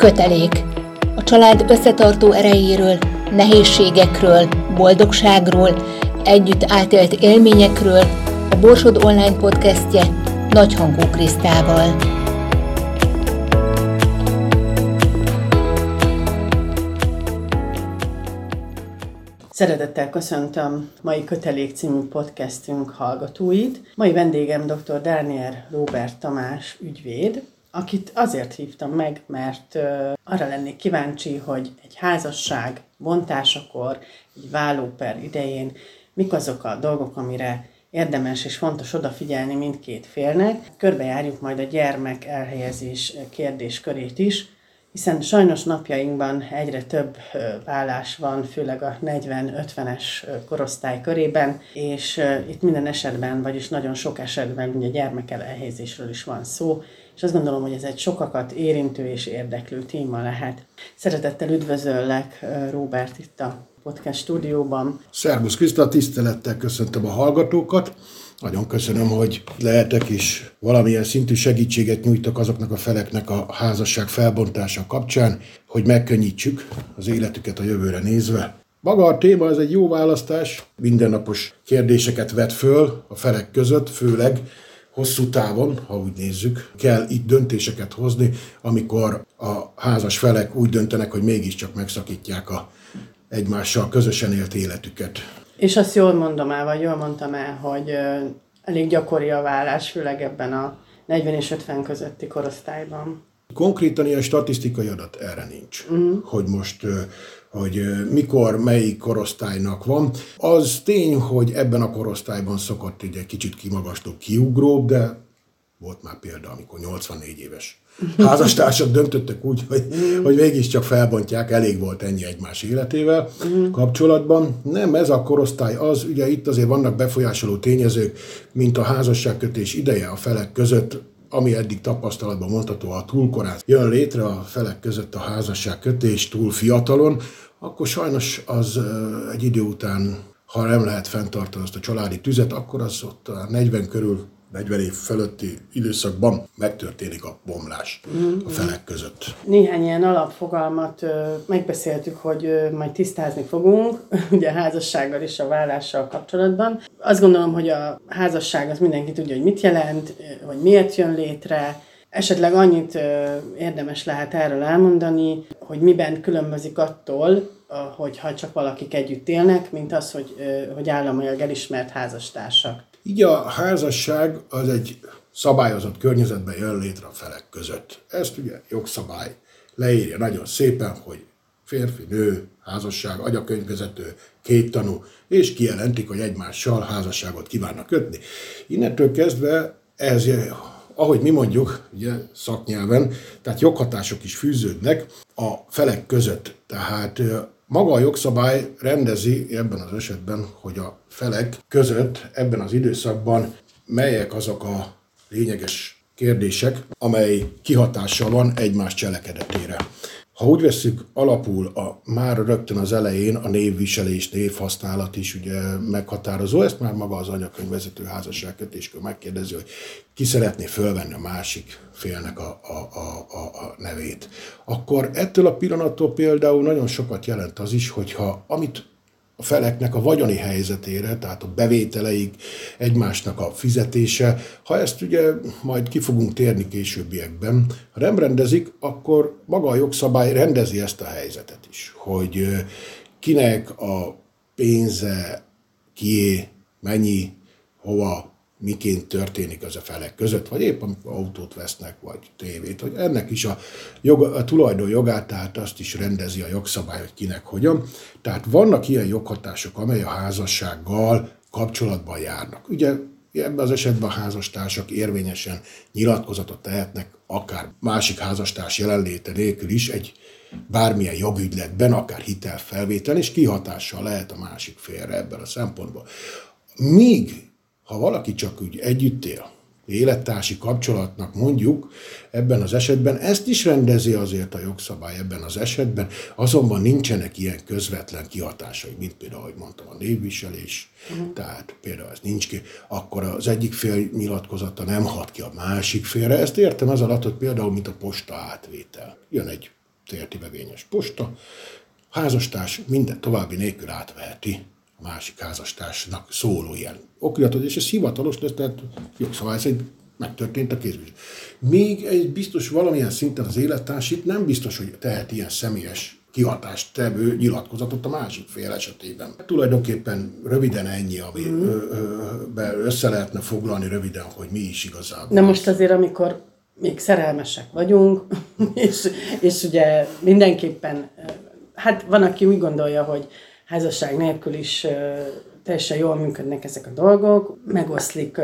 Kötelék. A család összetartó erejéről, nehézségekről, boldogságról, együtt átélt élményekről a Borsod Online podcastje Nagyhangú Krisztával. Szeretettel köszöntöm mai Kötelék című podcastünk hallgatóit. Mai vendégem dr. Dániel Robert Tamás ügyvéd, akit azért hívtam meg, mert arra lennék kíváncsi, hogy egy házasság bontásakor, egy vállóper idején mik azok a dolgok, amire érdemes és fontos odafigyelni mindkét félnek. Körbejárjuk majd a gyermek elhelyezés kérdéskörét is, hiszen sajnos napjainkban egyre több vállás van, főleg a 40-50-es korosztály körében, és itt minden esetben, vagyis nagyon sok esetben ugye gyermek elhelyezésről is van szó, és azt gondolom, hogy ez egy sokakat érintő és érdeklő téma lehet. Szeretettel üdvözöllek, Róbert, itt a podcast stúdióban. Szervusz Kriszta, tisztelettel köszöntöm a hallgatókat. Nagyon köszönöm, hogy lehetek és valamilyen szintű segítséget nyújtok azoknak a feleknek a házasság felbontása kapcsán, hogy megkönnyítsük az életüket a jövőre nézve. Maga a téma ez egy jó választás, mindennapos kérdéseket vet föl a felek között, főleg hosszú távon, ha úgy nézzük, kell itt döntéseket hozni, amikor a házas felek úgy döntenek, hogy mégiscsak megszakítják a egymással közösen élt életüket. És azt jól mondom el, vagy jól mondtam el, hogy elég gyakori a vállás, főleg ebben a 40 és 50 közötti korosztályban. Konkrétan ilyen statisztikai adat erre nincs, uh-huh. hogy most hogy mikor, melyik korosztálynak van. Az tény, hogy ebben a korosztályban szokott egy kicsit kimagasló, kiugróbb, de volt már példa, amikor 84 éves házastársak döntöttek úgy, hogy, hogy mégiscsak felbontják, elég volt ennyi egymás életével mm. kapcsolatban. Nem, ez a korosztály az, ugye itt azért vannak befolyásoló tényezők, mint a házasságkötés ideje a felek között, ami eddig tapasztalatban mondható, a túl korán jön létre a felek között a házasságkötés túl fiatalon, akkor sajnos az egy idő után, ha nem lehet fenntartani azt a családi tüzet, akkor az ott a 40 körül 40 év fölötti időszakban megtörténik a bomlás mm-hmm. a felek között. Néhány ilyen alapfogalmat megbeszéltük, hogy majd tisztázni fogunk, ugye a házassággal és a vállással kapcsolatban. Azt gondolom, hogy a házasság az mindenki tudja, hogy mit jelent, hogy miért jön létre, Esetleg annyit érdemes lehet erről elmondani, hogy miben különbözik attól, hogyha csak valakik együtt élnek, mint az, hogy, hogy államilag elismert házastársak. Így a házasság az egy szabályozott környezetben jön létre a felek között. Ezt ugye jogszabály leírja nagyon szépen, hogy férfi, nő, házasság, agyakönyvvezető, két tanú, és kijelentik, hogy egymással házasságot kívánnak kötni. Innentől kezdve ez, ahogy mi mondjuk, ugye szaknyelven, tehát joghatások is fűződnek a felek között. Tehát maga a jogszabály rendezi ebben az esetben, hogy a felek között ebben az időszakban melyek azok a lényeges kérdések, amely kihatással van egymás cselekedetére. Ha úgy veszük alapul a, már rögtön az elején a névviselés, névhasználat is ugye meghatározó, ezt már maga az anyakönyvvezető házasságkötéskor megkérdezi, hogy ki szeretné fölvenni a másik félnek a, a, a, a, a nevét. Akkor ettől a pillanattól például nagyon sokat jelent az is, hogyha amit a feleknek a vagyoni helyzetére, tehát a bevételeik, egymásnak a fizetése. Ha ezt ugye majd ki fogunk térni későbbiekben, ha nem rendezik, akkor maga a jogszabály rendezi ezt a helyzetet is, hogy kinek a pénze, kié, mennyi, hova miként történik az a felek között, vagy épp amikor autót vesznek, vagy tévét, hogy ennek is a, joga, a tulajdon jogát, tehát azt is rendezi a jogszabály, hogy kinek hogyan. Tehát vannak ilyen joghatások, amely a házassággal kapcsolatban járnak. Ugye ebben az esetben a házastársak érvényesen nyilatkozatot tehetnek, akár másik házastárs jelenléte nélkül is egy bármilyen jogügyletben, akár hitelfelvétel, és kihatással lehet a másik félre ebben a szempontból. Míg ha valaki csak úgy együtt él, élettársi kapcsolatnak mondjuk, ebben az esetben ezt is rendezi azért a jogszabály ebben az esetben, azonban nincsenek ilyen közvetlen kihatásai, mint például, ahogy mondtam, a névviselés, uh-huh. tehát például ez nincs ki, akkor az egyik fél nyilatkozata nem hat ki a másik félre. Ezt értem az alatt, hogy például, mint a posta átvétel. Jön egy tértibegényes posta, házastárs minden további nélkül átveheti a másik házastársnak szóló ilyen okiratot, és ez hivatalos lesz, tehát jogszabály szerint megtörtént a kézbűs. Még egy biztos valamilyen szinten az élettárs itt nem biztos, hogy tehet ilyen személyes kihatást tevő nyilatkozatot a másik fél esetében. Tulajdonképpen röviden ennyi, ami mm. össze lehetne foglalni röviden, hogy mi is igazából. Na most azért, amikor még szerelmesek vagyunk, és, és ugye mindenképpen, hát van, aki úgy gondolja, hogy házasság nélkül is teljesen jól működnek ezek a dolgok, megoszlik,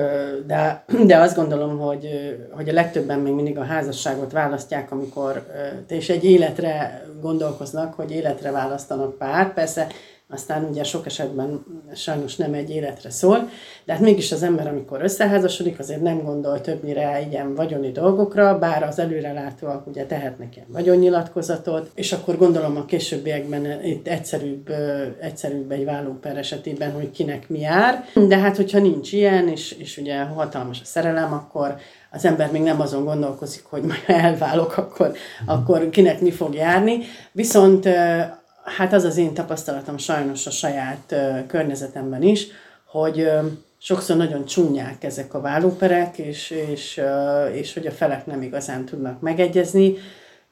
de, de azt gondolom, hogy, hogy a legtöbben még mindig a házasságot választják, amikor és egy életre gondolkoznak, hogy életre választanak párt. Persze aztán ugye sok esetben sajnos nem egy életre szól, de hát mégis az ember, amikor összeházasodik, azért nem gondol többnyire ilyen vagyoni dolgokra, bár az előrelátóak ugye tehetnek ilyen vagyonnyilatkozatot, és akkor gondolom a későbbiekben itt egyszerűbb, egyszerűbb egy vállóper esetében, hogy kinek mi jár, de hát hogyha nincs ilyen, és, és ugye hatalmas a szerelem, akkor az ember még nem azon gondolkozik, hogy majd elválok, akkor, akkor kinek mi fog járni. Viszont hát az az én tapasztalatom sajnos a saját uh, környezetemben is, hogy uh, sokszor nagyon csúnyák ezek a vállóperek, és, és, uh, és hogy a felek nem igazán tudnak megegyezni.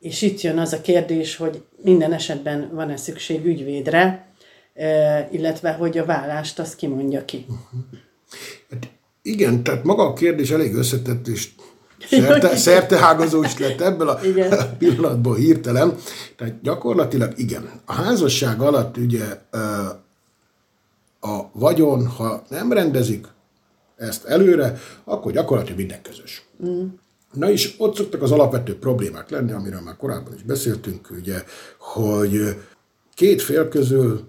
És itt jön az a kérdés, hogy minden esetben van-e szükség ügyvédre, uh, illetve hogy a vállást azt kimondja ki. Hát igen, tehát maga a kérdés elég összetett, és Szerte, szertehágazó is lett ebből a igen. pillanatból hirtelen. Tehát gyakorlatilag igen. A házasság alatt ugye a vagyon, ha nem rendezik ezt előre, akkor gyakorlatilag minden közös. Mm. Na és ott szoktak az alapvető problémák lenni, amiről már korábban is beszéltünk, ugye, hogy két fél közül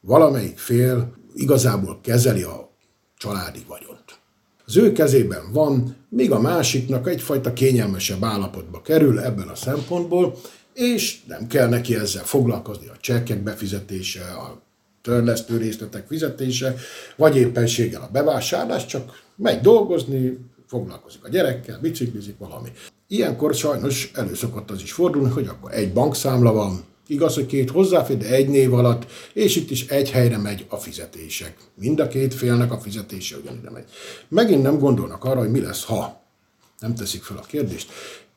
valamelyik fél igazából kezeli a családi vagyon az ő kezében van, míg a másiknak egyfajta kényelmesebb állapotba kerül ebben a szempontból, és nem kell neki ezzel foglalkozni a csekkek befizetése, a törlesztő részletek fizetése, vagy éppenséggel a bevásárlás, csak megy dolgozni, foglalkozik a gyerekkel, biciklizik valami. Ilyenkor sajnos előszokott az is fordulni, hogy akkor egy bankszámla van, Igaz, hogy két hozzáfér, de egy név alatt, és itt is egy helyre megy a fizetések. Mind a két félnek a fizetése ugyanide megy. Megint nem gondolnak arra, hogy mi lesz, ha nem teszik fel a kérdést.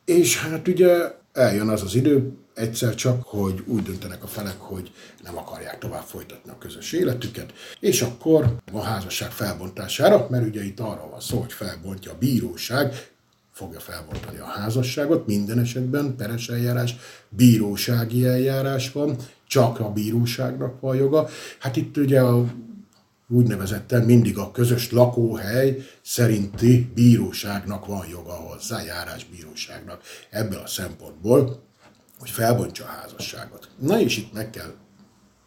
És hát ugye eljön az az idő, egyszer csak, hogy úgy döntenek a felek, hogy nem akarják tovább folytatni a közös életüket, és akkor a házasság felbontására, mert ugye itt arról van szó, hogy felbontja a bíróság, fogja felbontani a házasságot, minden esetben peres eljárás, bírósági eljárás van, csak a bíróságnak van joga. Hát itt ugye a úgynevezetten mindig a közös lakóhely szerinti bíróságnak van joga hozzá, járásbíróságnak ebből a szempontból, hogy felbontsa a házasságot. Na és itt meg kell,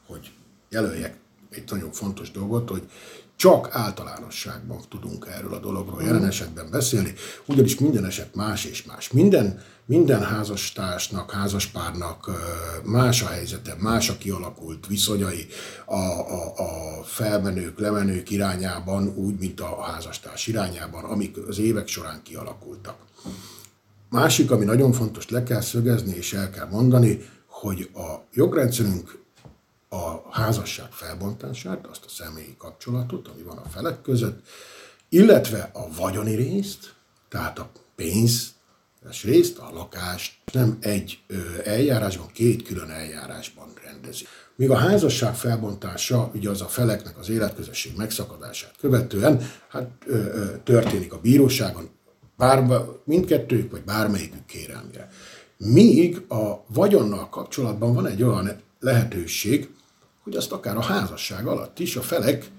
hogy jelöljek egy nagyon fontos dolgot, hogy csak általánosságban tudunk erről a dologról jelen esetben beszélni, ugyanis minden eset más és más. Minden, minden házastársnak, házaspárnak más a helyzete, más a kialakult viszonyai a, a, a felmenők, lemenők irányában, úgy, mint a házastárs irányában, amik az évek során kialakultak. Másik, ami nagyon fontos le kell szögezni és el kell mondani, hogy a jogrendszerünk a házasság felbontását, azt a személyi kapcsolatot, ami van a felek között, illetve a vagyoni részt, tehát a pénz részt, a lakást nem egy eljárásban, két külön eljárásban rendezi. Míg a házasság felbontása, ugye az a feleknek az életközösség megszakadását követően, hát történik a bíróságon, bár, mindkettőjük, vagy bármelyikük kérelmére. Míg a vagyonnal kapcsolatban van egy olyan lehetőség, hogy azt akár a házasság alatt is a felek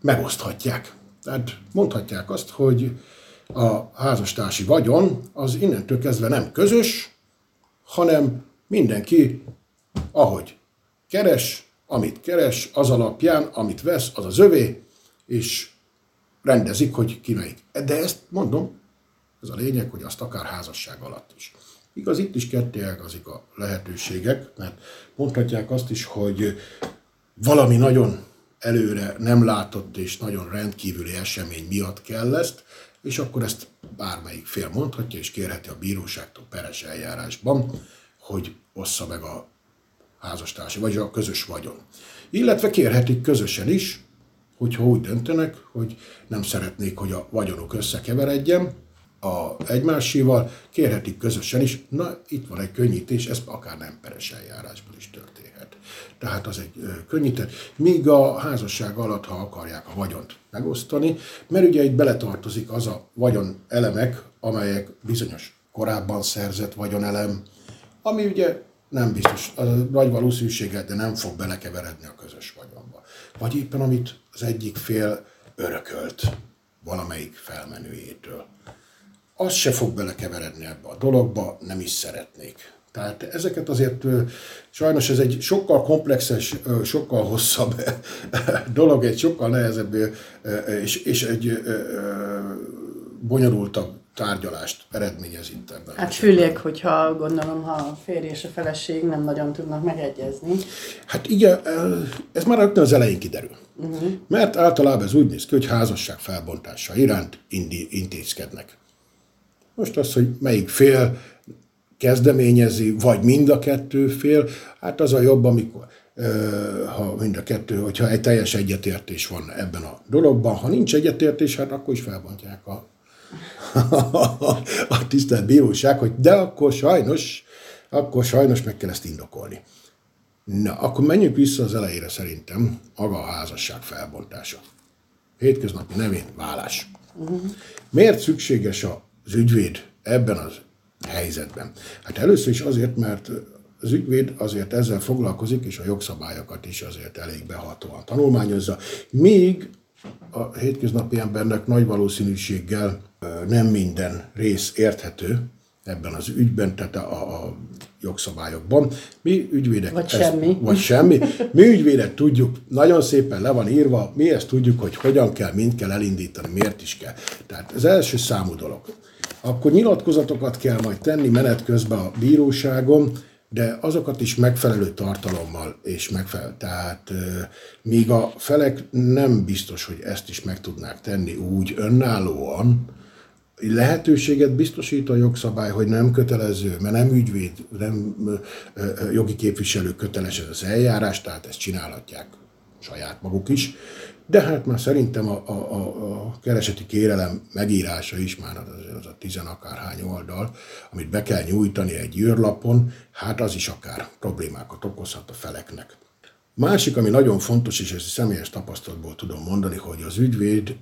megoszthatják. Tehát mondhatják azt, hogy a házastársi vagyon az innentől kezdve nem közös, hanem mindenki, ahogy keres, amit keres, az alapján, amit vesz, az az övé, és rendezik, hogy ki melyik. De ezt mondom, ez a lényeg, hogy azt akár házasság alatt is. Igaz, itt is kettéágazik a lehetőségek, mert mondhatják azt is, hogy valami nagyon előre nem látott és nagyon rendkívüli esemény miatt kell ezt, és akkor ezt bármelyik fél mondhatja, és kérheti a bíróságtól peres eljárásban, hogy ossza meg a házastársi, vagy a közös vagyon. Illetve kérhetik közösen is, hogyha úgy döntenek, hogy nem szeretnék, hogy a vagyonok összekeveredjen a egymásival, kérhetik közösen is, na itt van egy könnyítés, ez akár nem peres eljárásban is történhet. Tehát az egy könnyített, míg a házasság alatt, ha akarják a vagyont megosztani, mert ugye itt beletartozik az a vagyon elemek, amelyek bizonyos korábban szerzett vagyonelem, ami ugye nem biztos, a nagy valószínűséggel, de nem fog belekeveredni a közös vagyonba. Vagy éppen amit az egyik fél örökölt valamelyik felmenőjétől. Az se fog belekeveredni ebbe a dologba, nem is szeretnék. Tehát ezeket azért sajnos ez egy sokkal komplexes, sokkal hosszabb dolog, egy sokkal nehezebb és, és egy bonyolultabb tárgyalást eredményez itt ebben. Hát főleg, hogyha gondolom, ha a férj és a feleség nem nagyon tudnak megegyezni. Hát igen, ez már rögtön az elején kiderül. Uh-huh. Mert általában ez úgy néz ki, hogy házasság felbontása iránt indi, intézkednek. Most az, hogy melyik fél kezdeményezi, vagy mind a kettő fél, hát az a jobb, amikor ha mind a kettő, hogyha egy teljes egyetértés van ebben a dologban. Ha nincs egyetértés, hát akkor is felbontják a a tisztelt bíróság, hogy de akkor sajnos, akkor sajnos meg kell ezt indokolni. Na, akkor menjünk vissza az elejére szerintem, maga a házasság felbontása. Hétköznapi nevén vállás. Uh-huh. Miért szükséges az ügyvéd ebben az helyzetben? Hát először is azért, mert az ügyvéd azért ezzel foglalkozik, és a jogszabályokat is azért elég behatóan tanulmányozza, míg a hétköznapi embernek nagy valószínűséggel nem minden rész érthető ebben az ügyben, tehát a, a jogszabályokban. Mi ügyvédek... Vagy ezt, semmi. Vagy semmi. Mi ügyvédek tudjuk, nagyon szépen le van írva, mi ezt tudjuk, hogy hogyan kell, mind kell elindítani, miért is kell. Tehát ez első számú dolog. Akkor nyilatkozatokat kell majd tenni menet közben a bíróságon, de azokat is megfelelő tartalommal és megfelelő. Tehát míg a felek nem biztos, hogy ezt is meg tudnák tenni úgy önállóan, lehetőséget biztosít a jogszabály, hogy nem kötelező, mert nem ügyvéd, nem jogi képviselő köteles ez az eljárás, tehát ezt csinálhatják saját maguk is. De hát már szerintem a, a, a, a kereseti kérelem megírása is már az, az a tizenakárhány oldal, amit be kell nyújtani egy űrlapon, hát az is akár problémákat okozhat a feleknek. Másik, ami nagyon fontos, és ezt személyes tapasztalatból tudom mondani, hogy az ügyvéd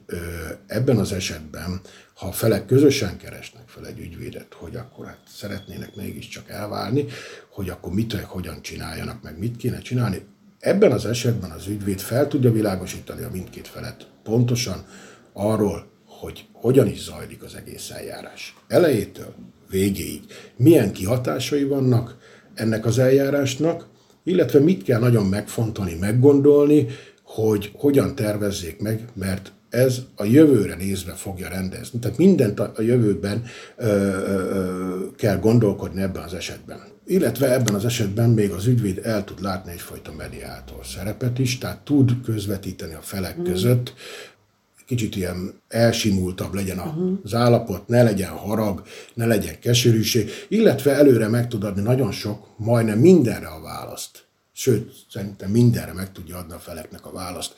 ebben az esetben, ha a felek közösen keresnek fel egy ügyvédet, hogy akkor hát szeretnének mégiscsak elválni, hogy akkor mit, hogyan csináljanak, meg mit kéne csinálni, ebben az esetben az ügyvéd fel tudja világosítani a mindkét felet pontosan arról, hogy hogyan is zajlik az egész eljárás. Elejétől végéig milyen kihatásai vannak ennek az eljárásnak, illetve mit kell nagyon megfontolni, meggondolni, hogy hogyan tervezzék meg, mert ez a jövőre nézve fogja rendezni. Tehát mindent a jövőben ö, ö, kell gondolkodni ebben az esetben. Illetve ebben az esetben még az ügyvéd el tud látni egyfajta mediátor szerepet is, tehát tud közvetíteni a felek között, kicsit ilyen elsimultabb legyen az állapot, ne legyen harag, ne legyen keserűség, illetve előre meg tud adni nagyon sok, majdnem mindenre a választ. Sőt, szerintem mindenre meg tudja adni a feleknek a választ.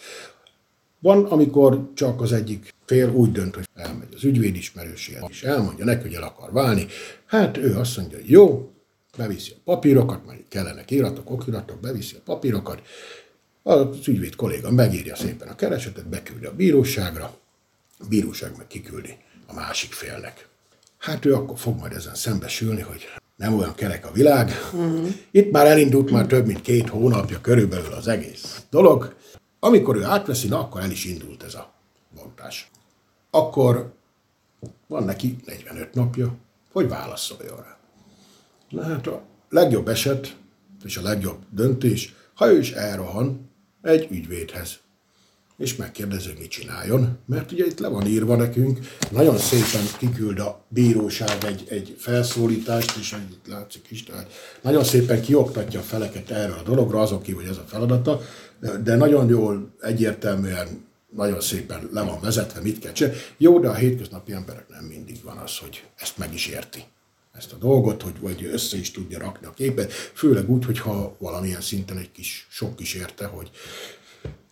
Van, amikor csak az egyik fél úgy dönt, hogy elmegy az ügyvéd ismerőséhez, és elmondja neki, hogy el akar válni. Hát ő azt mondja, hogy jó, beviszi a papírokat, majd kellenek iratok, okiratok, beviszi a papírokat, az ügyvéd kolléga megírja szépen a keresetet, beküldi a bíróságra, a bíróság meg kiküldi a másik félnek. Hát ő akkor fog majd ezen szembesülni, hogy nem olyan kerek a világ. Uh-huh. Itt már elindult már több mint két hónapja körülbelül az egész dolog. Amikor ő átveszi, na akkor el is indult ez a bontás. Akkor van neki 45 napja, hogy válaszoljon rá. Hát a legjobb eset, és a legjobb döntés, ha ő is elrohan egy ügyvédhez, és megkérdezi, mit csináljon, mert ugye itt le van írva nekünk, nagyon szépen kiküld a bíróság egy, egy felszólítást, és itt látszik is, tehát nagyon szépen kioktatja a feleket erre a dologra, azok ki, hogy ez a feladata, de nagyon jól, egyértelműen, nagyon szépen le van vezetve, mit kell csinálni. Jó, de a hétköznapi emberek nem mindig van az, hogy ezt meg is érti ezt a dolgot, hogy vagy össze is tudja rakni a képet, főleg úgy, hogyha valamilyen szinten egy kis sok is érte, hogy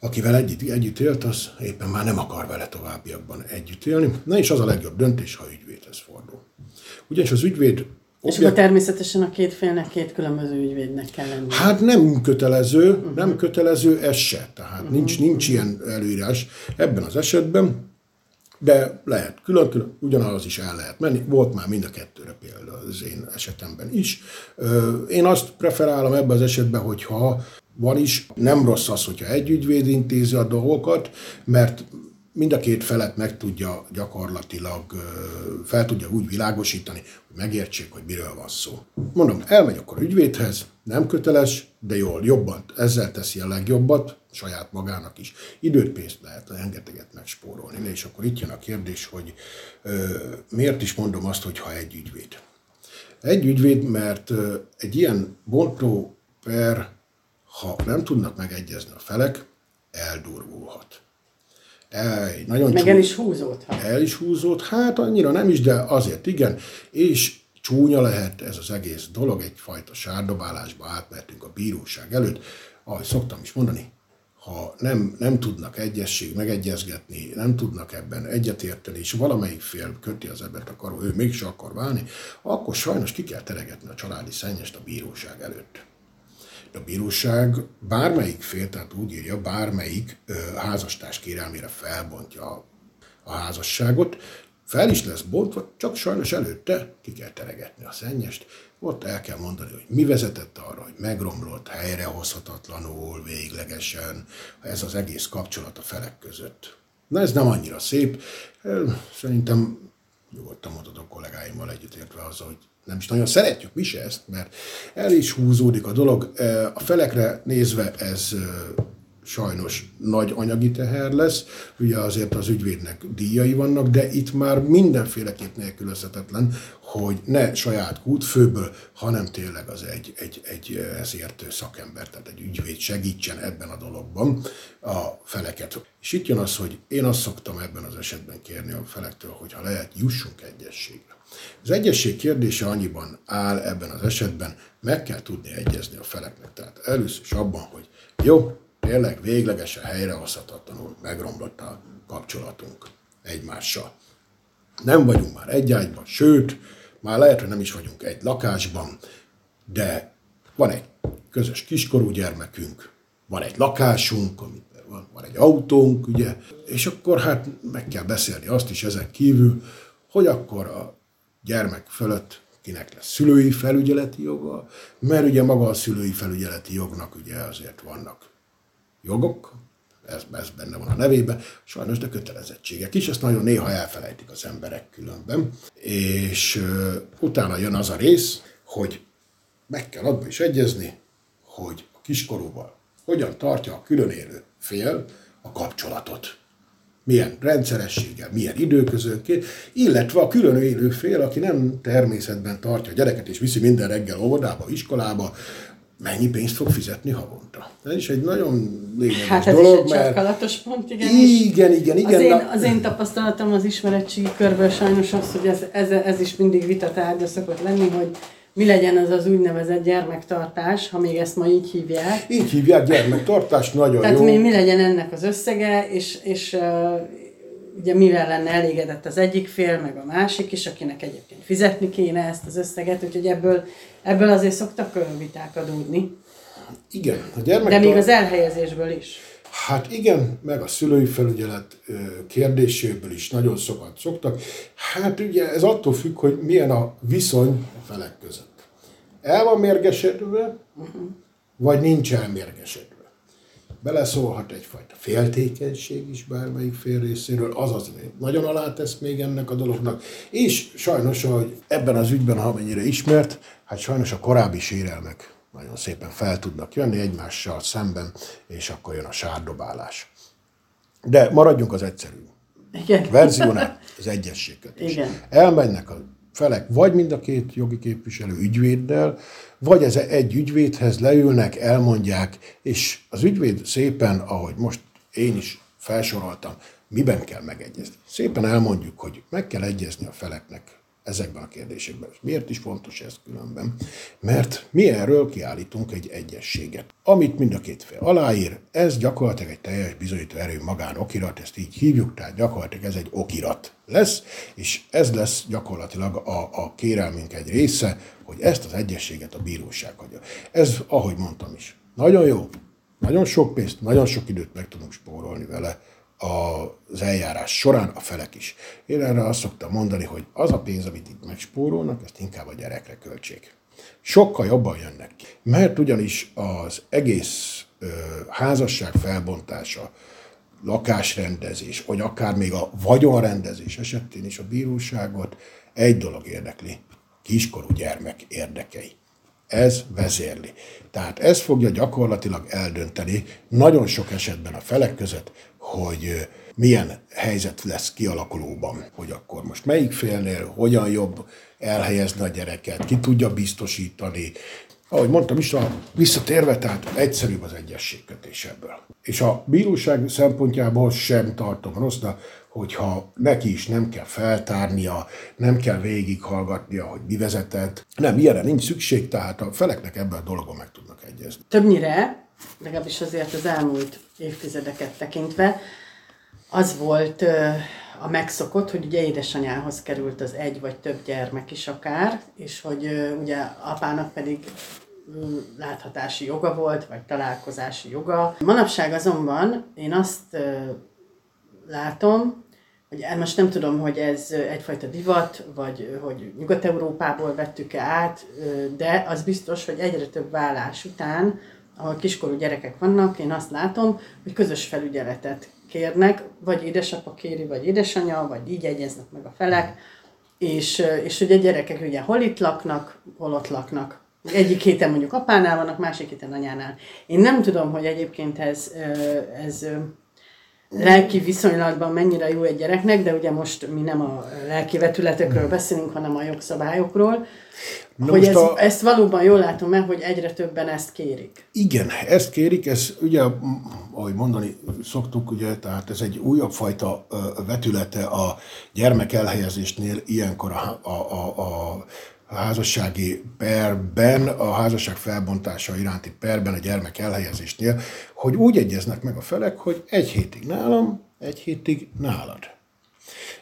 akivel együtt, együtt élt, az éppen már nem akar vele továbbiakban együtt élni. Na és az a legjobb döntés, ha ügyvédhez fordul. Ugyanis az ügyvéd és akkor természetesen a két félnek két különböző ügyvédnek kell lenni. Hát nem kötelező, uh-huh. nem kötelező ez se. Tehát uh-huh. nincs, nincs ilyen előírás ebben az esetben, de lehet külön-külön, ugyanaz is el lehet menni. Volt már mind a kettőre példa az én esetemben is. Én azt preferálom ebben az esetben, hogyha van is, nem rossz az, hogyha egy ügyvéd intézi a dolgokat, mert mind a két felet meg tudja gyakorlatilag, fel tudja úgy világosítani, hogy megértsék, hogy miről van szó. Mondom, elmegy akkor ügyvédhez, nem köteles, de jól, jobban, ezzel teszi a legjobbat, saját magának is. Időt, pénzt lehet rengeteget megspórolni. És akkor itt jön a kérdés, hogy ö, miért is mondom azt, hogy ha egy ügyvéd. Egy ügyvéd, mert ö, egy ilyen bontó per, ha nem tudnak megegyezni a felek, eldurvulhat el, nagyon Meg csúny, el is húzódhat. El is húzód, hát annyira nem is, de azért igen. És csúnya lehet ez az egész dolog, egyfajta sárdobálásba átmertünk a bíróság előtt. Ahogy szoktam is mondani, ha nem, nem tudnak egyesség megegyezgetni, nem tudnak ebben egyetérteni, és valamelyik fél köti az ebbet akar, ő mégis akar válni, akkor sajnos ki kell teregetni a családi szennyest a bíróság előtt a bíróság bármelyik fél, tehát úgy írja, bármelyik házastárs kérelmére felbontja a házasságot, fel is lesz bontva, csak sajnos előtte ki kell teregetni a szennyest, ott el kell mondani, hogy mi vezetett arra, hogy megromlott, helyrehozhatatlanul, véglegesen ez az egész kapcsolat a felek között. Na ez nem annyira szép, szerintem nyugodtan mondhatok kollégáimmal együttértve az, hogy nem is nagyon szeretjük mi se ezt, mert el is húzódik a dolog. A felekre nézve ez sajnos nagy anyagi teher lesz, ugye azért az ügyvédnek díjai vannak, de itt már mindenféleképp nélkülözhetetlen, hogy ne saját kútfőből, hanem tényleg az egy, egy, egy ezért szakember, tehát egy ügyvéd segítsen ebben a dologban a feleket. És itt jön az, hogy én azt szoktam ebben az esetben kérni a felektől, hogy ha lehet, jussunk egyességre. Az egyesség kérdése annyiban áll ebben az esetben, meg kell tudni egyezni a feleknek. Tehát először is abban, hogy jó, tényleg véglegesen helyrehozhatatlanul megromlott a kapcsolatunk egymással. Nem vagyunk már egy ágyban, sőt, már lehet, hogy nem is vagyunk egy lakásban, de van egy közös kiskorú gyermekünk, van egy lakásunk, van, van egy autónk, ugye, és akkor hát meg kell beszélni azt is ezen kívül, hogy akkor a gyermek fölött kinek lesz szülői felügyeleti joga, mert ugye maga a szülői felügyeleti jognak ugye azért vannak jogok, ez, ez benne van a nevében, sajnos de kötelezettségek is, ezt nagyon néha elfelejtik az emberek különben, és uh, utána jön az a rész, hogy meg kell abba is egyezni, hogy a kiskorúval hogyan tartja a külön élő fél a kapcsolatot milyen rendszerességgel, milyen időközönként, illetve a külön élő fél, aki nem természetben tartja a gyereket és viszi minden reggel óvodába, iskolába, mennyi pénzt fog fizetni havonta. Ez is egy nagyon lényeges hát ez dolog, is egy mert... pont, igen. Igen, igen, igen. Az én, az én tapasztalatom az ismeretségi körből sajnos az, hogy ez, ez, ez is mindig vitatárgya szokott lenni, hogy mi legyen az az úgynevezett gyermektartás, ha még ezt ma így hívják. Így hívják gyermektartás, nagyon Tehát jó. Mi, mi legyen ennek az összege, és, és uh, ugye mivel lenne elégedett az egyik fél, meg a másik is, akinek egyébként fizetni kéne ezt az összeget, úgyhogy ebből, ebből azért szoktak viták adódni. Igen. A gyermektar... De még az elhelyezésből is. Hát igen, meg a szülői felügyelet kérdéséből is nagyon sokat szoktak. Hát ugye ez attól függ, hogy milyen a viszony a felek között. El van mérgesedve, vagy nincs elmérgesedve. Beleszólhat egyfajta féltékenység is bármelyik fél részéről, azaz nagyon alátesz még ennek a dolognak, és sajnos, hogy ebben az ügyben, ha mennyire ismert, hát sajnos a korábbi sérelmek nagyon szépen fel tudnak jönni egymással szemben, és akkor jön a sárdobálás. De maradjunk az egyszerű Igen. verziónál, az egyességkötés. Igen. Elmennek a felek, vagy mind a két jogi képviselő ügyvéddel, vagy ez egy ügyvédhez leülnek, elmondják, és az ügyvéd szépen, ahogy most én is felsoroltam, miben kell megegyezni. Szépen elmondjuk, hogy meg kell egyezni a feleknek ezekben a kérdésekben. És miért is fontos ez különben? Mert mi erről kiállítunk egy egyességet, amit mind a két fél aláír, ez gyakorlatilag egy teljes bizonyító erő magánokirat, ezt így hívjuk, tehát gyakorlatilag ez egy okirat lesz, és ez lesz gyakorlatilag a, a kérelmünk egy része, hogy ezt az egyességet a bíróság hagyja. Ez, ahogy mondtam is, nagyon jó, nagyon sok pénzt, nagyon sok időt meg tudunk spórolni vele, az eljárás során a felek is. Én erre azt szoktam mondani, hogy az a pénz, amit itt megspórolnak, ezt inkább a gyerekre költsék. Sokkal jobban jönnek ki. Mert ugyanis az egész ö, házasság felbontása, lakásrendezés, vagy akár még a vagyonrendezés esetén is a bíróságot egy dolog érdekli, kiskorú gyermek érdekei. Ez vezérli. Tehát ez fogja gyakorlatilag eldönteni nagyon sok esetben a felek között, hogy milyen helyzet lesz kialakulóban, hogy akkor most melyik félnél hogyan jobb elhelyezni a gyereket, ki tudja biztosítani. Ahogy mondtam is, a visszatérve, tehát egyszerűbb az egyességkötés ebből. És a bíróság szempontjából sem tartom rossznak, hogyha neki is nem kell feltárnia, nem kell végighallgatnia, hogy mi vezetett. Nem, ilyenre nincs szükség, tehát a feleknek ebben a dologban meg tudnak egyezni. Többnyire, legalábbis azért az elmúlt évtizedeket tekintve, az volt a megszokott, hogy ugye édesanyához került az egy vagy több gyermek is akár, és hogy ugye apának pedig láthatási joga volt, vagy találkozási joga. Manapság azonban én azt látom, hogy most nem tudom, hogy ez egyfajta divat, vagy hogy Nyugat-Európából vettük-e át, de az biztos, hogy egyre több vállás után, ahol kiskorú gyerekek vannak, én azt látom, hogy közös felügyeletet kérnek, vagy édesapa kéri, vagy édesanyja, vagy így egyeznek meg a felek, és, és a gyerekek ugye hol itt laknak, hol ott laknak. Egyik héten mondjuk apánál vannak, másik héten anyánál. Én nem tudom, hogy egyébként ez, ez lelki viszonylatban mennyire jó egy gyereknek, de ugye most mi nem a lelki vetületekről beszélünk, hanem a jogszabályokról. Na hogy ez, a... ezt valóban jól látom el, hogy egyre többen ezt kérik. Igen, ezt kérik, ez ugye, ahogy mondani szoktuk, ugye, tehát ez egy újabb fajta vetülete a gyermek elhelyezésnél, ilyenkor a, a, a, a a házassági perben, a házasság felbontása iránti perben, a gyermek elhelyezésnél, hogy úgy egyeznek meg a felek, hogy egy hétig nálam, egy hétig nálad.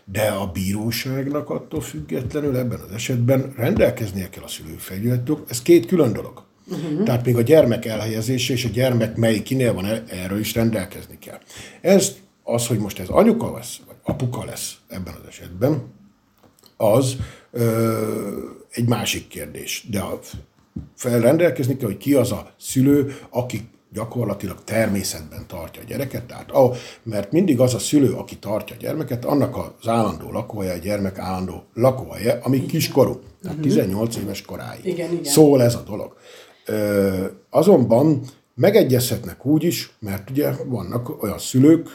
De a bíróságnak attól függetlenül ebben az esetben rendelkeznie kell a szülőfegyülettől. Ez két külön dolog. Uh-huh. Tehát még a gyermek elhelyezése és a gyermek mely kinél van, erről is rendelkezni kell. Ez az, hogy most ez anyuka lesz, vagy apuka lesz ebben az esetben, az ö, egy másik kérdés. De a felrendelkezni kell, hogy ki az a szülő, aki gyakorlatilag természetben tartja a gyereket, tehát a, mert mindig az a szülő, aki tartja a gyermeket, annak az állandó lakóhelye, a gyermek állandó lakóhelye, ami kiskorú, tehát 18 éves koráig. Igen, igen. Szól ez a dolog. Ö, azonban megegyezhetnek úgy is, mert ugye vannak olyan szülők,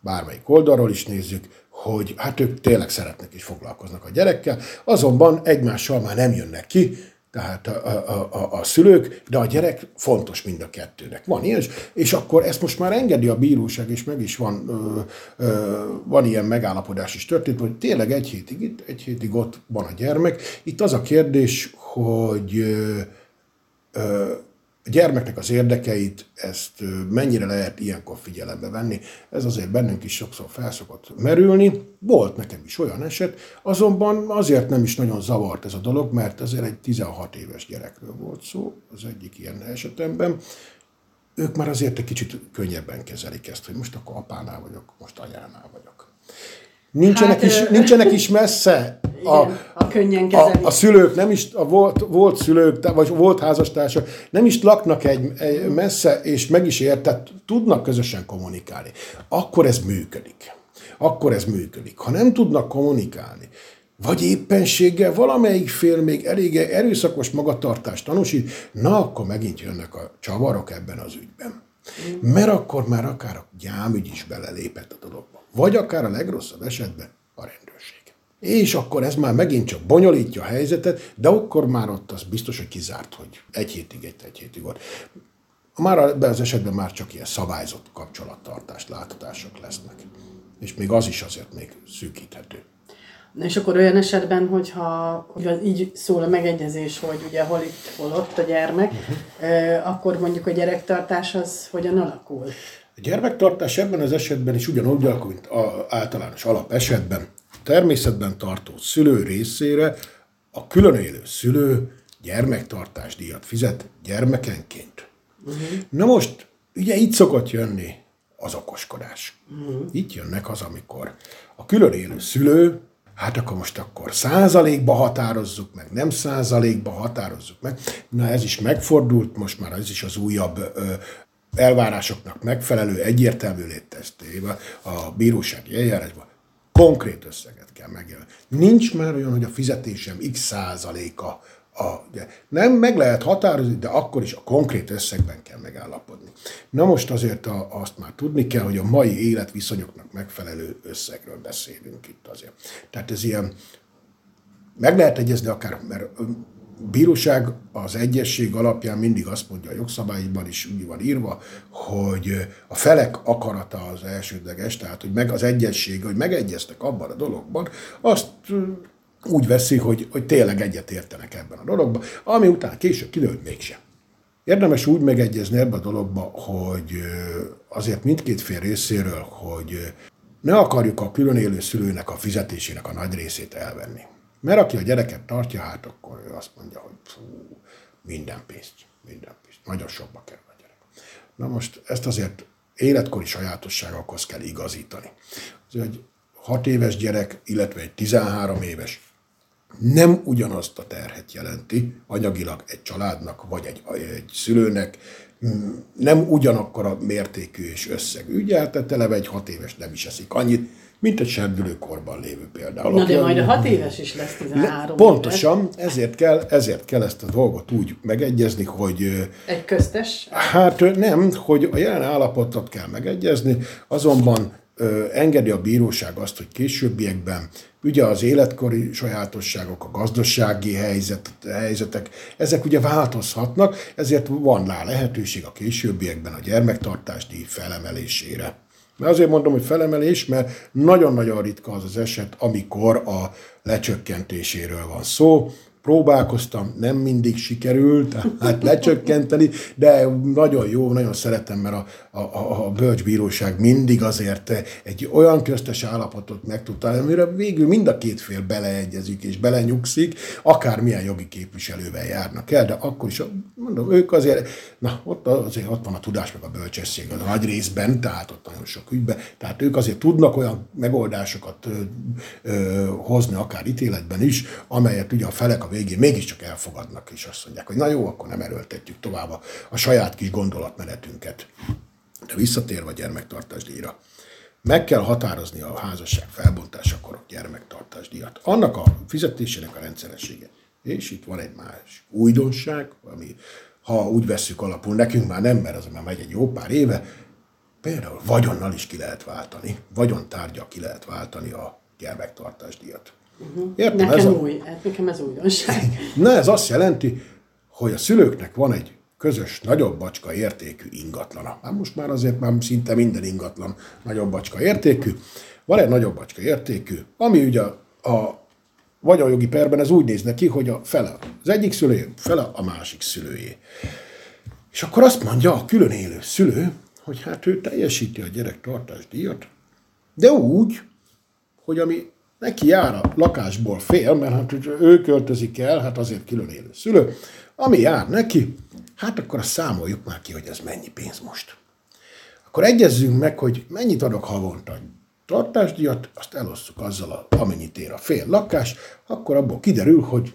bármelyik oldalról is nézzük, hogy hát ők tényleg szeretnek és foglalkoznak a gyerekkel, azonban egymással már nem jönnek ki, tehát a, a, a, a szülők, de a gyerek fontos mind a kettőnek. Van ilyen, és akkor ezt most már engedi a bíróság, és meg is van, ö, ö, van ilyen megállapodás is történt, hogy tényleg egy hétig itt, egy hétig ott van a gyermek. Itt az a kérdés, hogy ö, ö, a gyermeknek az érdekeit, ezt mennyire lehet ilyenkor figyelembe venni, ez azért bennünk is sokszor felszokott merülni. Volt nekem is olyan eset, azonban azért nem is nagyon zavart ez a dolog, mert azért egy 16 éves gyerekről volt szó az egyik ilyen esetemben. Ők már azért egy kicsit könnyebben kezelik ezt, hogy most akkor apánál vagyok, most anyánál vagyok. Nincsenek, hát, is, nincsenek is messze a, igen, a, könnyen a, a szülők, nem is a volt, volt szülők, vagy volt házastársak, nem is laknak egy, egy messze, és meg is érted, tudnak közösen kommunikálni. Akkor ez működik. Akkor ez működik. Ha nem tudnak kommunikálni, vagy éppenséggel valamelyik fél még elég erőszakos magatartást tanúsít, na akkor megint jönnek a csavarok ebben az ügyben. Mert akkor már akár a gyámügy is belelépett a dologba vagy akár a legrosszabb esetben a rendőrség. És akkor ez már megint csak bonyolítja a helyzetet, de akkor már ott az biztos, hogy kizárt, hogy egy hétig, egy, egy hétig volt. Már ebben az esetben már csak ilyen szabályzott kapcsolattartás, láthatások lesznek. És még az is azért még szűkíthető. És akkor olyan esetben, hogyha hogy így szól a megegyezés, hogy ugye hol itt, hol ott a gyermek, uh-huh. akkor mondjuk a gyerektartás az hogyan alakul? A gyermektartás ebben az esetben is ugyanúgy alakul, mint a általános alap esetben. Természetben tartó szülő részére a külön élő szülő gyermektartás díjat fizet gyermekenként. Uh-huh. Na most, ugye itt szokott jönni az okoskodás. Uh-huh. Itt jönnek az, amikor a külön élő szülő, hát akkor most akkor százalékba határozzuk meg, nem százalékba határozzuk meg. Na ez is megfordult, most már ez is az újabb ö, elvárásoknak megfelelő, egyértelmű létesztével a bírósági eljárásban konkrét összeget kell megjelölni. Nincs már olyan, hogy a fizetésem x százaléka a, ugye, nem meg lehet határozni, de akkor is a konkrét összegben kell megállapodni. Na most azért a, azt már tudni kell, hogy a mai életviszonyoknak megfelelő összegről beszélünk itt azért. Tehát ez ilyen, meg lehet egyezni akár, mert bíróság az egyesség alapján mindig azt mondja, a jogszabályban is úgy van írva, hogy a felek akarata az elsődleges, tehát hogy meg az egyesség, hogy megegyeztek abban a dologban, azt úgy veszi, hogy, hogy tényleg egyetértenek ebben a dologban, ami után később kiderült mégsem. Érdemes úgy megegyezni ebben a dologba, hogy azért mindkét fél részéről, hogy ne akarjuk a külön élő szülőnek a fizetésének a nagy részét elvenni. Mert aki a gyereket tartja, hát akkor ő azt mondja, hogy fú, minden pénzt, minden pénzt, nagyon sokba kerül a gyerek. Na most ezt azért életkori sajátosságokhoz kell igazítani. Az egy 6 éves gyerek, illetve egy 13 éves nem ugyanazt a terhet jelenti anyagilag egy családnak, vagy egy, egy szülőnek, nem ugyanakkor a mértékű és összegű. Ugye, tehát eleve egy hat éves nem is eszik annyit, mint egy serdülőkorban lévő például. Na de majd a hat éves is lesz 13 Pontosan, ezért kell, ezért kell ezt a dolgot úgy megegyezni, hogy... Egy köztes? Hát nem, hogy a jelen állapotot kell megegyezni, azonban engedi a bíróság azt, hogy későbbiekben ugye az életkori sajátosságok, a gazdasági helyzet, helyzetek, ezek ugye változhatnak, ezért van rá lehetőség a későbbiekben a gyermektartásdíj felemelésére. Mert azért mondom, hogy felemelés, mert nagyon-nagyon ritka az az eset, amikor a lecsökkentéséről van szó próbálkoztam, nem mindig sikerült, hát lecsökkenteni, de nagyon jó, nagyon szeretem, mert a, a, a bölcsbíróság mindig azért egy olyan köztes állapotot meg tudta, amire végül mind a két fél beleegyezik és belenyugszik, akármilyen jogi képviselővel járnak el, de akkor is, mondom, ők azért, na, ott, azért ott van a tudás meg a bölcsesség a nagy részben, tehát ott nagyon sok ügyben, tehát ők azért tudnak olyan megoldásokat ö, ö, hozni, akár ítéletben is, amelyet ugye a felek a végén mégiscsak elfogadnak, és azt mondják, hogy na jó, akkor nem erőltetjük tovább a, a saját kis gondolatmenetünket. De visszatérve a gyermektartásdíjra, meg kell határozni a házasság felbontásakor a gyermektartásdíjat. Annak a fizetésének a rendszeressége. És itt van egy más újdonság, ami ha úgy vesszük alapul, nekünk már nem, mert az már megy egy jó pár éve, például vagyonnal is ki lehet váltani, vagyontárgya ki lehet váltani a gyermektartásdíjat. Uh-huh. Értem, nekem ez a... új, hát nekem ez újdonság. Na ez azt jelenti, hogy a szülőknek van egy közös, nagyobb bacska értékű ingatlana. Hát most már azért már szinte minden ingatlan nagyobb bacska értékű. Van egy nagyobb bacska értékű, ami ugye a, a vagyonjogi perben ez úgy néz neki, hogy a fele az egyik szülője, fele a másik szülőjé. És akkor azt mondja a külön élő szülő, hogy hát ő teljesíti a gyerek tartásdíjat, de úgy, hogy ami neki jár a lakásból fél, mert hát ő költözik el, hát azért külön élő szülő, ami jár neki, hát akkor azt számoljuk már ki, hogy ez mennyi pénz most. Akkor egyezzünk meg, hogy mennyit adok havonta tartásdíjat, azt elosszuk azzal, amennyit ér a fél lakás, akkor abból kiderül, hogy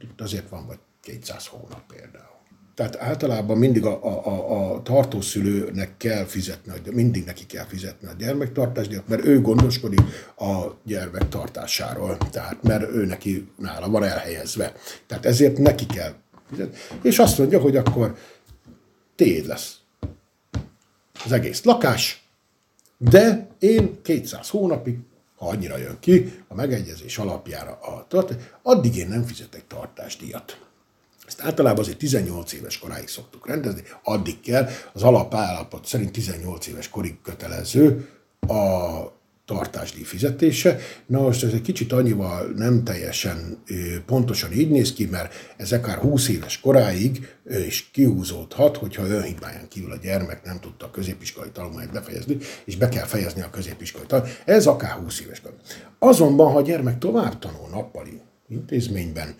itt azért van vagy 200 hónap például. Tehát általában mindig a, a, a, tartószülőnek kell fizetni, mindig neki kell fizetni a gyermektartásdíjat, mert ő gondoskodik a gyermek tartásáról, tehát mert ő neki nála van elhelyezve. Tehát ezért neki kell fizetni. És azt mondja, hogy akkor téd lesz az egész lakás, de én 200 hónapig, ha annyira jön ki, a megegyezés alapjára a tartás, addig én nem fizetek tartásdíjat. Ezt általában azért 18 éves koráig szoktuk rendezni, addig kell, az alapállapot szerint 18 éves korig kötelező a tartásdíj fizetése. Na most ez egy kicsit annyival nem teljesen pontosan így néz ki, mert ez akár 20 éves koráig is kihúzódhat, hogyha önhibáján kívül a gyermek nem tudta a középiskolai tanulmányt befejezni, és be kell fejezni a középiskolai tanulmányt. Ez akár 20 éves kor. Azonban, ha a gyermek tovább tanul nappali intézményben,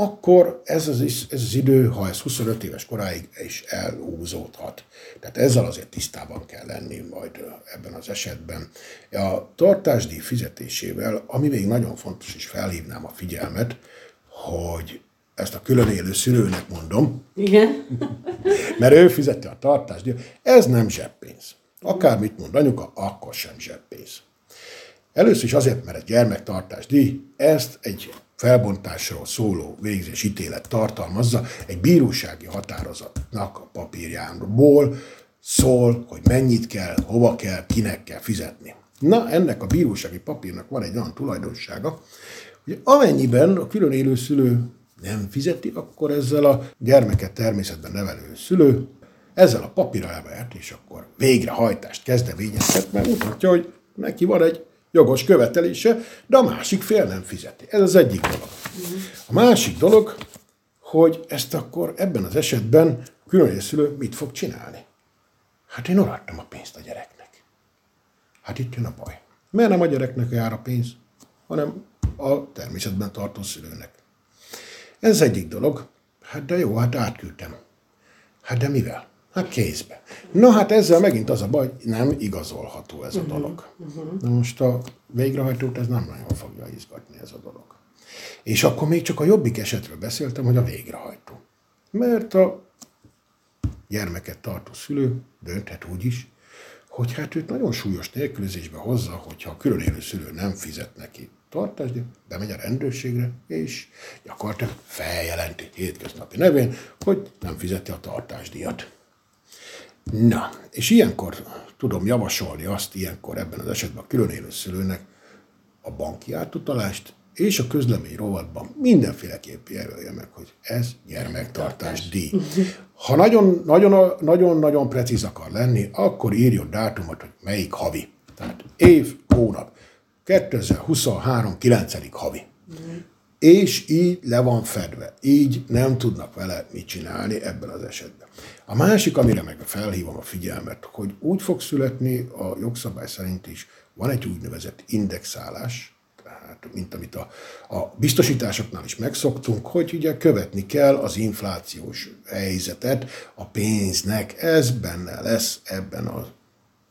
akkor ez az, ez az idő, ha ez 25 éves koráig is elhúzódhat. Tehát ezzel azért tisztában kell lenni majd ebben az esetben. A tartásdíj fizetésével, ami még nagyon fontos, és felhívnám a figyelmet, hogy ezt a külön élő szülőnek mondom. Igen. mert ő fizette a tartásdíjat. Ez nem zseppénz. Akármit mond anyuka, akkor sem zseppénz. Először is azért, mert egy gyermektartásdíj, ezt egy felbontásról szóló végzés ítélet tartalmazza, egy bírósági határozatnak a papírjából szól, hogy mennyit kell, hova kell, kinek kell fizetni. Na, ennek a bírósági papírnak van egy olyan tulajdonsága, hogy amennyiben a külön élő szülő nem fizeti, akkor ezzel a gyermeket természetben nevelő szülő ezzel a papírra elmehet, és akkor végrehajtást kezdeményezhet, mert mutatja, hogy neki van egy jogos követelése, de a másik fél nem fizeti. Ez az egyik dolog. A másik dolog, hogy ezt akkor ebben az esetben különleges szülő mit fog csinálni? Hát én odaadtam a pénzt a gyereknek. Hát itt jön a baj. Mert nem a gyereknek jár a pénz, hanem a természetben tartó szülőnek. Ez egyik dolog. Hát de jó, hát átküldtem. Hát de mivel? Hát kézbe. Na hát ezzel megint az a baj, nem igazolható ez a mhm, dolog. Uh-huh. Na most a végrehajtót ez nem nagyon fogja izgatni ez a dolog. És akkor még csak a jobbik esetről beszéltem, hogy a végrehajtó. Mert a gyermeket tartó szülő dönthet úgy is, hogy hát őt nagyon súlyos nélkülözésbe hozza, hogyha a különélő szülő nem fizet neki tartásdíj, bemegy a rendőrségre, és gyakorlatilag feljelenti hétköznapi nevén, hogy nem fizeti a tartásdíjat. Na, és ilyenkor tudom javasolni azt, ilyenkor ebben az esetben a különélő szülőnek a banki átutalást, és a közlemény rovatban mindenféleképp jelölje meg, hogy ez gyermektartás díj. Ha nagyon, nagyon, nagyon, nagyon precíz akar lenni, akkor írjon dátumot, hogy melyik havi. Tehát év, hónap. 2023. 9. havi. És így le van fedve. Így nem tudnak vele mit csinálni ebben az esetben. A másik, amire meg felhívom a figyelmet, hogy úgy fog születni a jogszabály szerint is, van egy úgynevezett indexálás, tehát mint amit a, a biztosításoknál is megszoktunk, hogy ugye követni kell az inflációs helyzetet a pénznek. Ez benne lesz ebben a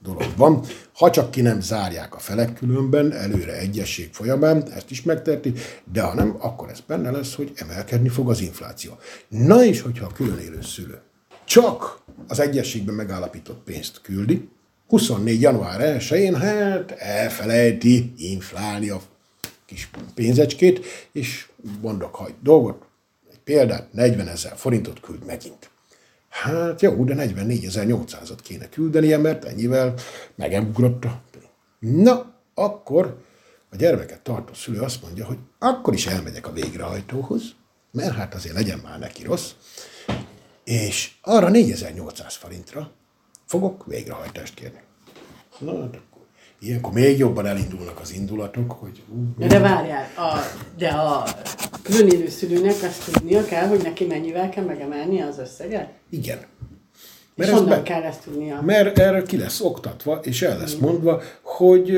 dologban. Ha csak ki nem zárják a felek különben, előre egyesség folyamán, ezt is megterti, de ha nem, akkor ez benne lesz, hogy emelkedni fog az infláció. Na és hogyha a külön élő szülő csak az egyességben megállapított pénzt küldi, 24. január 1-én hát elfelejti inflálni a kis pénzecskét, és mondok egy dolgot, egy példát, 40 ezer forintot küld megint. Hát jó, de 44.800-at kéne küldenie, mert ennyivel megemugrott a Na, akkor a gyermeket tartó szülő azt mondja, hogy akkor is elmegyek a végrehajtóhoz, mert hát azért legyen már neki rossz, és arra 4800 forintra fogok végrehajtást kérni. Na, hát akkor ilyenkor még jobban elindulnak az indulatok, hogy... Uh, de várjál, a, de a különélő szülőnek azt tudnia kell, hogy neki mennyivel kell megemelni az összeget? Igen. Mert és honnan be, kell ezt tudnia? Mert erre ki lesz oktatva, és el lesz mondva, hogy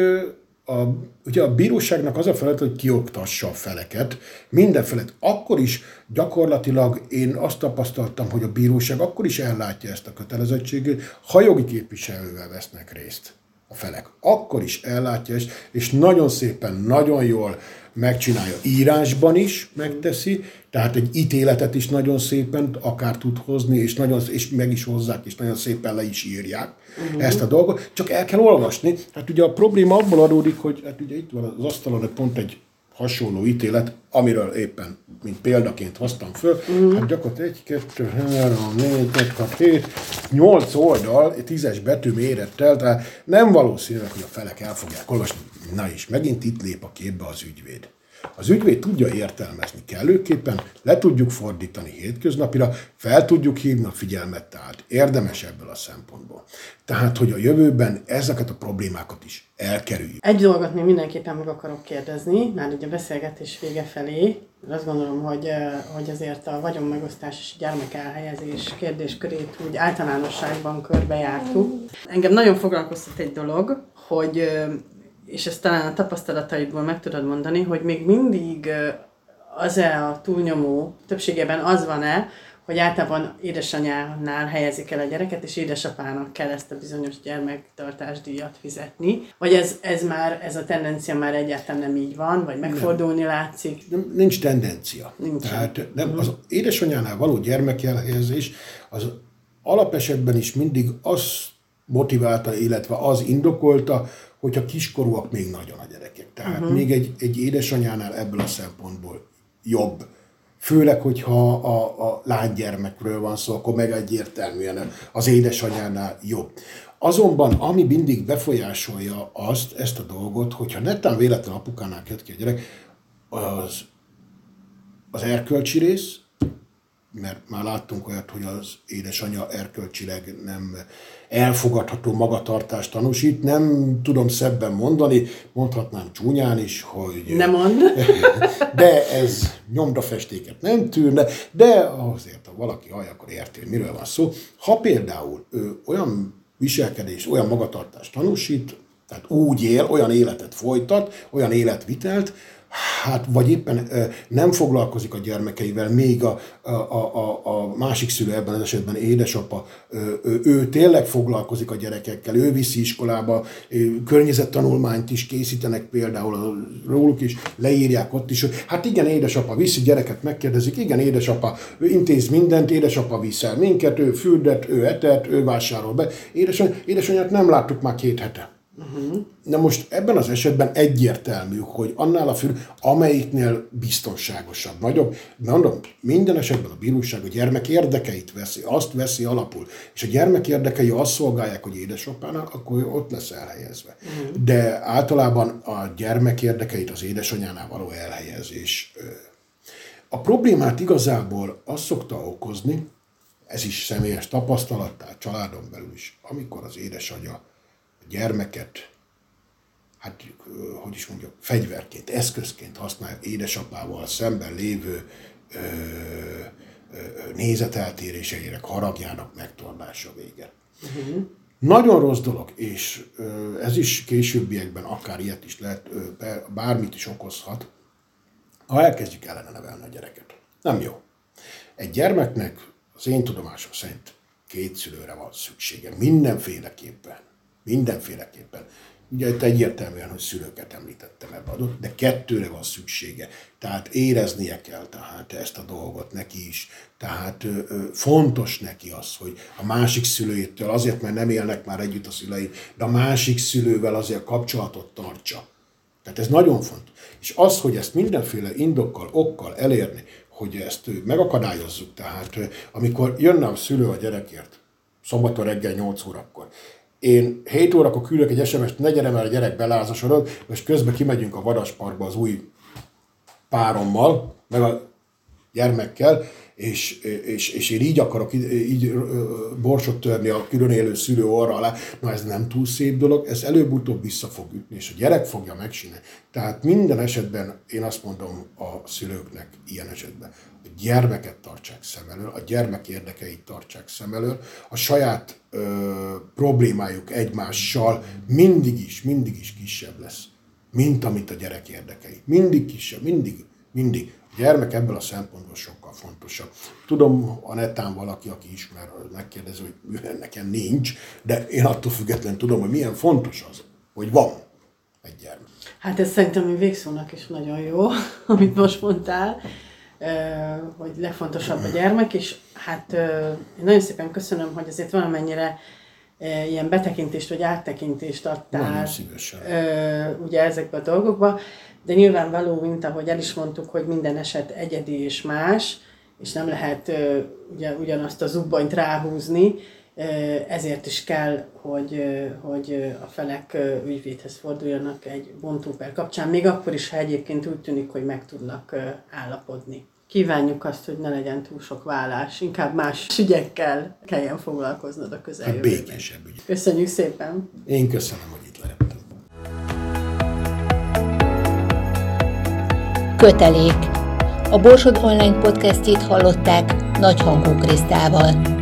a, ugye a bíróságnak az a feladat, hogy kioktassa a feleket, minden felet. Akkor is gyakorlatilag én azt tapasztaltam, hogy a bíróság akkor is ellátja ezt a kötelezettséget, ha jogi képviselővel vesznek részt a felek. Akkor is ellátja ezt, és nagyon szépen, nagyon jól megcsinálja. Írásban is megteszi, tehát egy ítéletet is nagyon szépen akár tud hozni, és, nagyon, és meg is hozzák, és nagyon szépen le is írják uh-huh. ezt a dolgot. Csak el kell olvasni. Hát ugye a probléma abból adódik, hogy hát ugye itt van az asztalon pont egy hasonló ítélet, amiről éppen, mint példaként hoztam föl, uh-huh. hát gyakorlatilag 1, 2, 3, 4, 5, 6, 7, 8 oldal, 10-es betű mérettel, tehát nem valószínű, hogy a felek el fogják olvasni. Na és megint itt lép a képbe az ügyvéd. Az ügyvéd tudja értelmezni kellőképpen, le tudjuk fordítani hétköznapira, fel tudjuk hívni a figyelmet, tehát érdemes ebből a szempontból. Tehát, hogy a jövőben ezeket a problémákat is elkerüljük. Egy dolgot még mindenképpen meg akarok kérdezni, már ugye a beszélgetés vége felé, azt gondolom, hogy, hogy azért a vagyonmegosztás és gyermek elhelyezés kérdéskörét úgy általánosságban körbejártuk. Engem nagyon foglalkoztat egy dolog, hogy és ezt talán a tapasztalataidból meg tudod mondani, hogy még mindig az-e a túlnyomó, többségében az van-e, hogy általában édesanyánál helyezik el a gyereket, és édesapának kell ezt a bizonyos gyermektartásdíjat fizetni. Vagy ez, ez már, ez a tendencia már egyáltalán nem így van, vagy megfordulni látszik? Nem, nincs tendencia. Nincs. Tehát nem, uh-huh. az édesanyánál való gyermekelhelyezés az alapesetben is mindig az motiválta, illetve az indokolta, hogyha kiskorúak még nagyon a gyerekek. Tehát uh-huh. még egy, egy édesanyánál ebből a szempontból jobb. Főleg, hogyha a, a lánygyermekről van szó, akkor meg egyértelműen az édesanyánál jobb. Azonban, ami mindig befolyásolja azt, ezt a dolgot, hogyha netán véletlen apukánál jött ki a gyerek, az, az erkölcsi rész, mert már láttunk olyat, hogy az édesanyja erkölcsileg nem elfogadható magatartást tanúsít. Nem tudom szebben mondani, mondhatnám csúnyán is, hogy... Nem mond. De ez nyomdafestéket nem tűrne, de azért, ha valaki hallja, akkor érti, hogy miről van szó. Ha például ő olyan viselkedés, olyan magatartást tanúsít, tehát úgy él, olyan életet folytat, olyan életvitelt, hát vagy éppen nem foglalkozik a gyermekeivel, még a, a, a, a másik szülő ebben az esetben édesapa, ő, ő tényleg foglalkozik a gyerekekkel, ő viszi iskolába, környezettanulmányt is készítenek például róluk is, leírják ott is, hogy hát igen, édesapa viszi gyereket, megkérdezik, igen, édesapa ő intéz mindent, édesapa viszel minket, ő fürdet, ő etet, ő vásárol be. Édesanyját, édesanyját nem láttuk már két hete. Uh-huh. Na most ebben az esetben egyértelmű, hogy annál a fül, amelyiknél biztonságosabb, nagyobb, mondom, minden esetben a bíróság a gyermek érdekeit veszi, azt veszi alapul, és a gyermek érdekei azt szolgálják, hogy édesapának, akkor ott lesz elhelyezve. Uh-huh. De általában a gyermek érdekeit az édesanyánál való elhelyezés. A problémát igazából azt szokta okozni, ez is személyes tapasztalat, tehát családon belül is, amikor az édesanyja gyermeket, hát hogy is mondjam, fegyverként, eszközként használja édesapával szemben lévő ö, ö, nézeteltéréseinek, haragjának megtorlása vége. Uh-huh. Nagyon rossz dolog, és ö, ez is későbbiekben akár ilyet is lehet, ö, bármit is okozhat, ha elkezdjük ellene nevelni a gyereket. Nem jó. Egy gyermeknek az én tudomásom szerint két szülőre van szüksége, mindenféleképpen. Mindenféleképpen. Ugye itt egyértelműen, hogy szülőket említettem ebbe adott, de kettőre van szüksége. Tehát éreznie kell tehát ezt a dolgot neki is. Tehát ö, ö, fontos neki az, hogy a másik szülőjétől, azért, mert nem élnek már együtt a szülei, de a másik szülővel azért kapcsolatot tartsa. Tehát ez nagyon fontos. És az, hogy ezt mindenféle indokkal, okkal elérni, hogy ezt megakadályozzuk, tehát amikor jönne a szülő a gyerekért, szombaton reggel 8 órakor, én 7 órakor küldök egy SMS-t, ne gyere, mert a gyerek belázasodott, és közben kimegyünk a vadasparkba az új párommal, meg a gyermekkel, és, és, és én így akarok így borsot törni a külön élő szülő orra alá, na ez nem túl szép dolog, ez előbb-utóbb vissza fog ütni, és a gyerek fogja megcsinálni. Tehát minden esetben én azt mondom a szülőknek ilyen esetben, a gyermeket tartsák szem elől, a gyermek érdekeit tartsák szem elől, a saját ö, problémájuk egymással mindig is, mindig is kisebb lesz, mint amit a gyerek érdekei. Mindig kisebb, mindig, mindig. A gyermek ebből a szempontból sokkal fontosabb. Tudom, a netán valaki, aki ismer, megkérdezi, hogy nekem nincs, de én attól függetlenül tudom, hogy milyen fontos az, hogy van egy gyermek. Hát ez szerintem egy végszónak is nagyon jó, amit most mondtál, hogy legfontosabb a gyermek, és hát én nagyon szépen köszönöm, hogy azért valamennyire ilyen betekintést vagy áttekintést adtál Nagyon szívesen. ugye ezekbe a dolgokba, de nyilvánvaló, mint ahogy el is mondtuk, hogy minden eset egyedi és más, és nem lehet ugye, ugyanazt a zubbanyt ráhúzni, ezért is kell, hogy, hogy a felek ügyvédhez forduljanak egy bontóper kapcsán, még akkor is, ha egyébként úgy tűnik, hogy meg tudnak állapodni. Kívánjuk azt, hogy ne legyen túl sok vállás, inkább más ügyekkel kelljen foglalkoznod a közeljövőben. Hát békésebb ügy. Köszönjük szépen! Én köszönöm, hogy itt lehettem. Kötelék. A Borsod Online podcastjét hallották Nagy Hangú Krisztával.